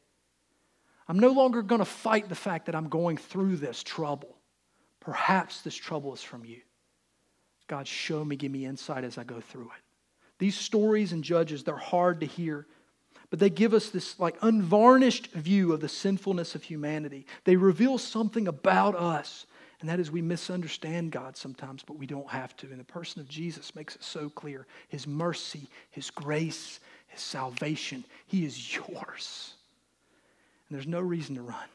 Speaker 2: I'm no longer going to fight the fact that I'm going through this trouble. Perhaps this trouble is from you. God, show me, give me insight as I go through it. These stories and judges, they're hard to hear, but they give us this like unvarnished view of the sinfulness of humanity. They reveal something about us, and that is we misunderstand God sometimes, but we don't have to. And the person of Jesus makes it so clear His mercy, His grace, His salvation. He is yours. And there's no reason to run.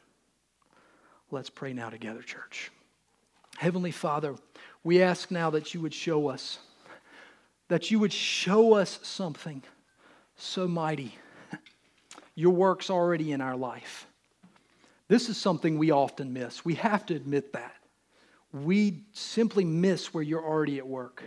Speaker 2: Let's pray now together, church. Heavenly Father, we ask now that you would show us, that you would show us something so mighty. Your work's already in our life. This is something we often miss. We have to admit that. We simply miss where you're already at work.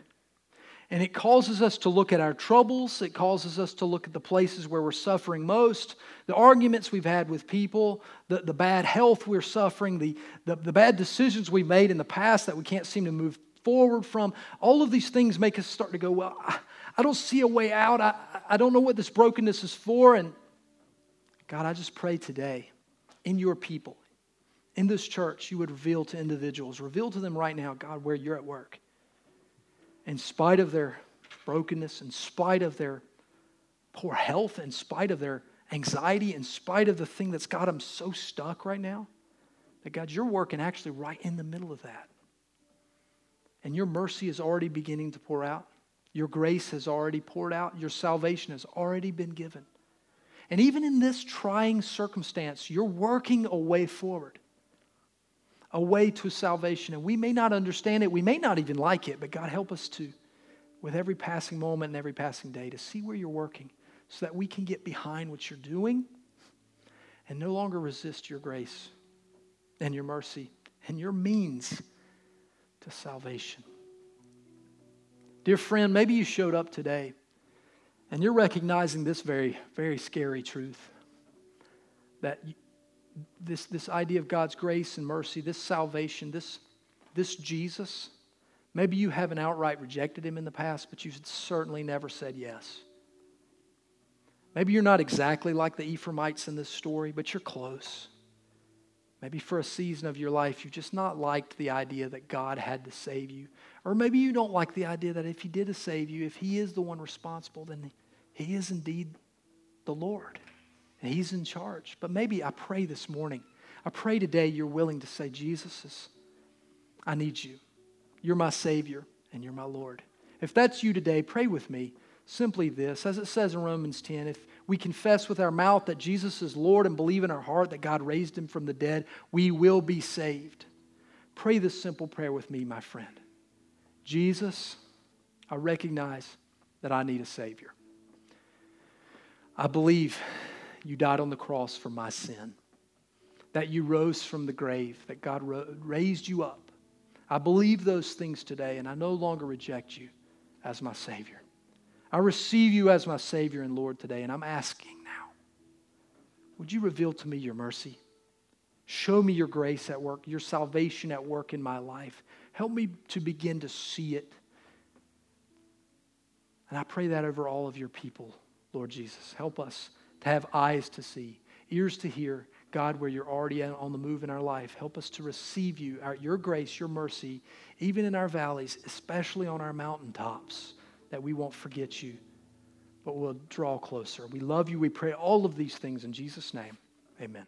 Speaker 2: And it causes us to look at our troubles. It causes us to look at the places where we're suffering most, the arguments we've had with people, the, the bad health we're suffering, the, the, the bad decisions we've made in the past that we can't seem to move forward from. All of these things make us start to go, well, I, I don't see a way out. I, I don't know what this brokenness is for. And God, I just pray today in your people, in this church, you would reveal to individuals, reveal to them right now, God, where you're at work in spite of their brokenness, in spite of their poor health, in spite of their anxiety, in spite of the thing that's got them so stuck right now, that God, you're working actually right in the middle of that. And your mercy is already beginning to pour out. Your grace has already poured out. Your salvation has already been given. And even in this trying circumstance, you're working a way forward a way to salvation. And we may not understand it, we may not even like it, but God, help us to, with every passing moment and every passing day, to see where you're working so that we can get behind what you're doing and no longer resist your grace and your mercy and your means to salvation. Dear friend, maybe you showed up today and you're recognizing this very, very scary truth that this, this idea of God's grace and mercy, this salvation, this, this Jesus, maybe you haven't outright rejected him in the past, but you've certainly never said yes. Maybe you're not exactly like the Ephraimites in this story, but you're close. Maybe for a season of your life, you've just not liked the idea that God had to save you. Or maybe you don't like the idea that if He did save you, if He is the one responsible, then He is indeed the Lord and He's in charge. But maybe I pray this morning, I pray today you're willing to say, Jesus, I need you. You're my Savior and you're my Lord. If that's you today, pray with me simply this. As it says in Romans 10, if we confess with our mouth that Jesus is Lord and believe in our heart that God raised him from the dead, we will be saved. Pray this simple prayer with me, my friend. Jesus, I recognize that I need a Savior. I believe you died on the cross for my sin, that you rose from the grave, that God raised you up. I believe those things today, and I no longer reject you as my Savior. I receive you as my Savior and Lord today, and I'm asking now would you reveal to me your mercy? Show me your grace at work, your salvation at work in my life. Help me to begin to see it. And I pray that over all of your people, Lord Jesus. Help us to have eyes to see, ears to hear. God, where you're already on the move in our life, help us to receive you, our, your grace, your mercy, even in our valleys, especially on our mountaintops, that we won't forget you, but we'll draw closer. We love you. We pray all of these things in Jesus' name. Amen.